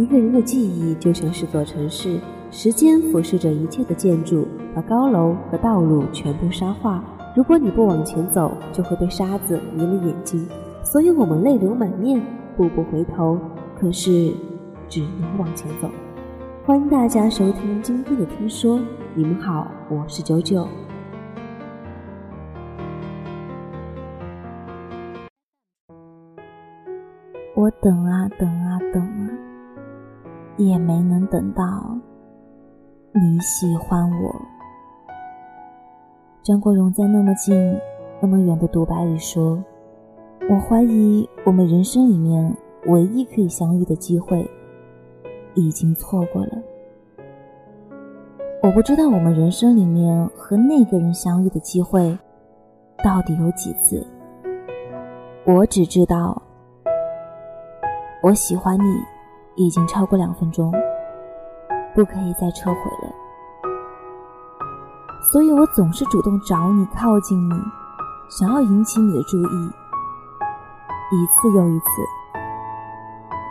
一个人的记忆就像是座城市，时间俯视着一切的建筑，把高楼和道路全部沙化。如果你不往前走，就会被沙子迷了眼睛。所以我们泪流满面，步步回头，可是只能往前走。欢迎大家收听今天的听说，你们好，我是九九。我等啊等啊等啊，也没能等到你喜欢我。张国荣在那么近、那么远的独白里说：“我怀疑我们人生里面唯一可以相遇的机会，已经错过了。我不知道我们人生里面和那个人相遇的机会到底有几次。我只知道。”我喜欢你，已经超过两分钟，不可以再撤回了。所以我总是主动找你，靠近你，想要引起你的注意，一次又一次。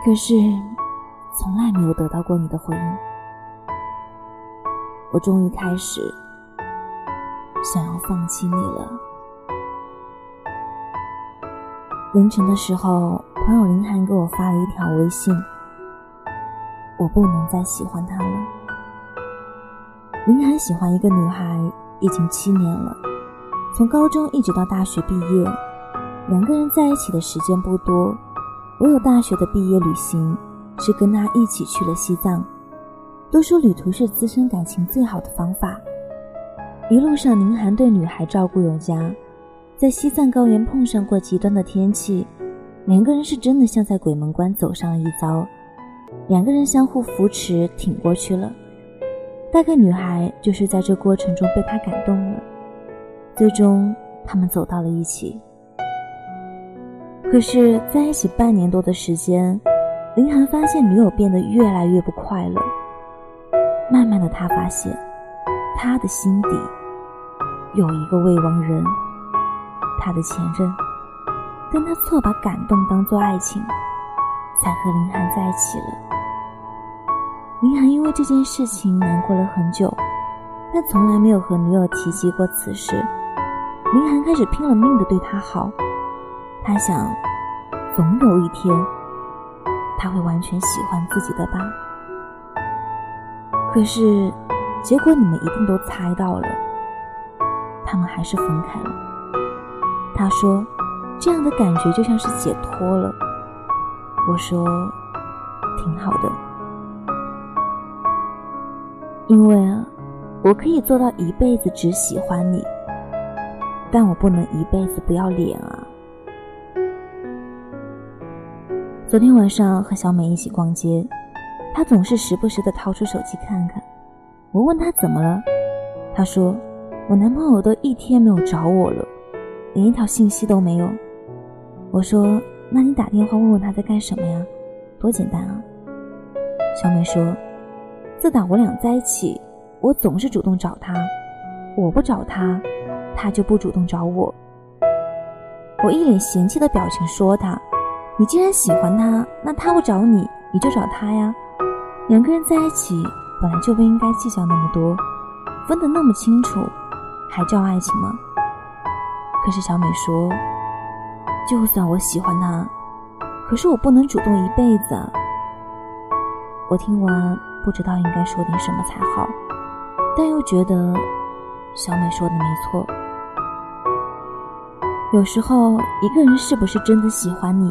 可是，从来没有得到过你的回应。我终于开始想要放弃你了。凌晨的时候。朋友林涵给我发了一条微信：“我不能再喜欢他了。”林涵喜欢一个女孩已经七年了，从高中一直到大学毕业，两个人在一起的时间不多。唯有大学的毕业旅行是跟他一起去了西藏。都说旅途是滋生感情最好的方法。一路上，林涵对女孩照顾有加，在西藏高原碰上过极端的天气。两个人是真的像在鬼门关走上了一遭，两个人相互扶持挺过去了。大概女孩就是在这过程中被他感动了，最终他们走到了一起。可是在一起半年多的时间，林涵发现女友变得越来越不快乐。慢慢的，他发现他的心底有一个未亡人，他的前任。但他错把感动当做爱情，才和林涵在一起了。林涵因为这件事情难过了很久，但从来没有和女友提及过此事。林涵开始拼了命的对他好，他想，总有一天，他会完全喜欢自己的吧。可是，结果你们一定都猜到了，他们还是分开了。他说。这样的感觉就像是解脱了。我说，挺好的，因为啊，我可以做到一辈子只喜欢你，但我不能一辈子不要脸啊。昨天晚上和小美一起逛街，她总是时不时的掏出手机看看。我问她怎么了，她说我男朋友都一天没有找我了，连一条信息都没有。我说：“那你打电话问问他在干什么呀？多简单啊！”小美说：“自打我俩在一起，我总是主动找他，我不找他，他就不主动找我。”我一脸嫌弃的表情说：“他，你既然喜欢他，那他不找你，你就找他呀。两个人在一起本来就不应该计较那么多，分得那么清楚，还叫爱情吗？”可是小美说。就算我喜欢他，可是我不能主动一辈子。我听完不知道应该说点什么才好，但又觉得小美说的没错。有时候一个人是不是真的喜欢你，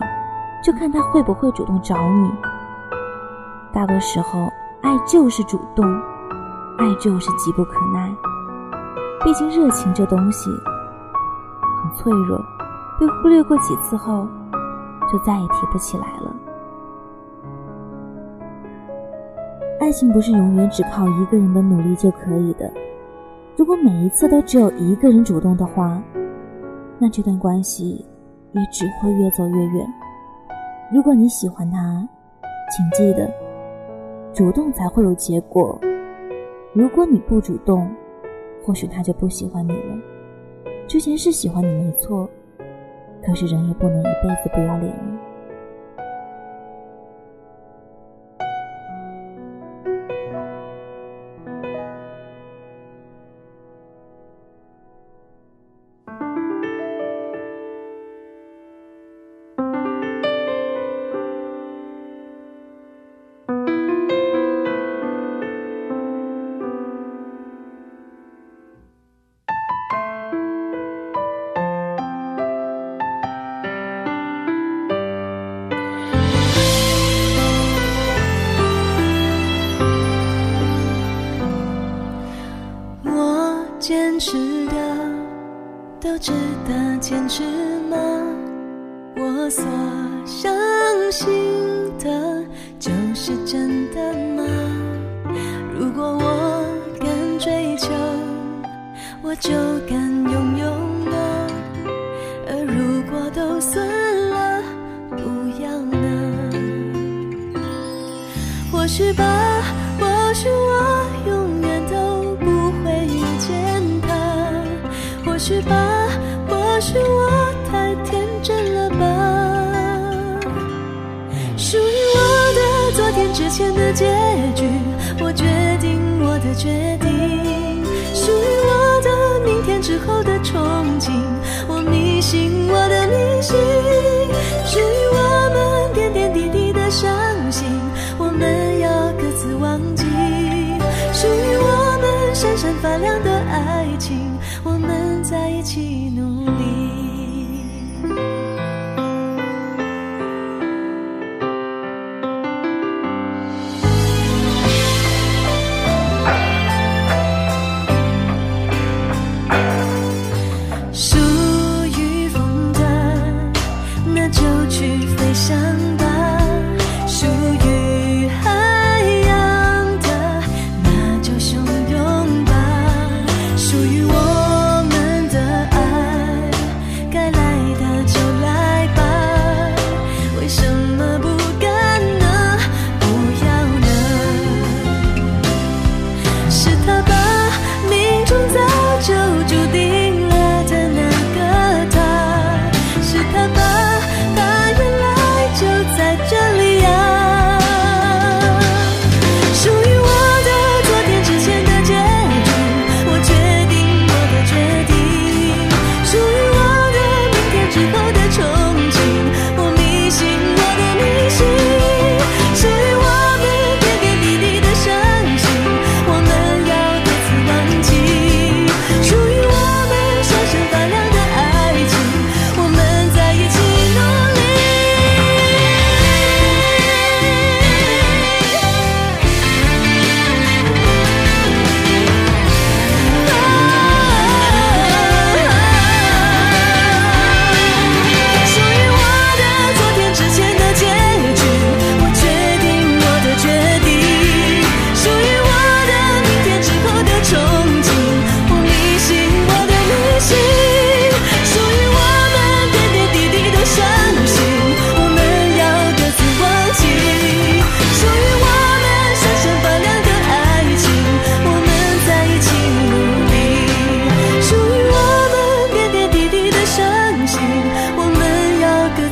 就看他会不会主动找你。大多时候，爱就是主动，爱就是急不可耐。毕竟热情这东西很脆弱。被忽略过几次后，就再也提不起来了。爱情不是永远只靠一个人的努力就可以的。如果每一次都只有一个人主动的话，那这段关系也只会越走越远。如果你喜欢他，请记得，主动才会有结果。如果你不主动，或许他就不喜欢你了。之前是喜欢你没错。可是人也不能一辈子不要脸。都值得坚持吗？我所相信的就是真的吗？如果我敢追求我就许吧，或许我太天真了吧。属于我的昨天之前的结局，我决定我的决定。属于我的明天之后的憧憬，我迷信我的迷信。就去飞翔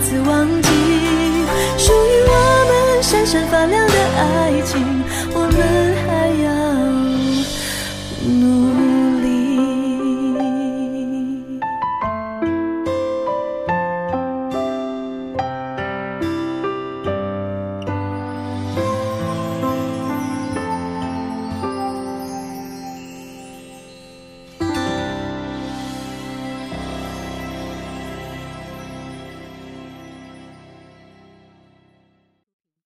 次忘记。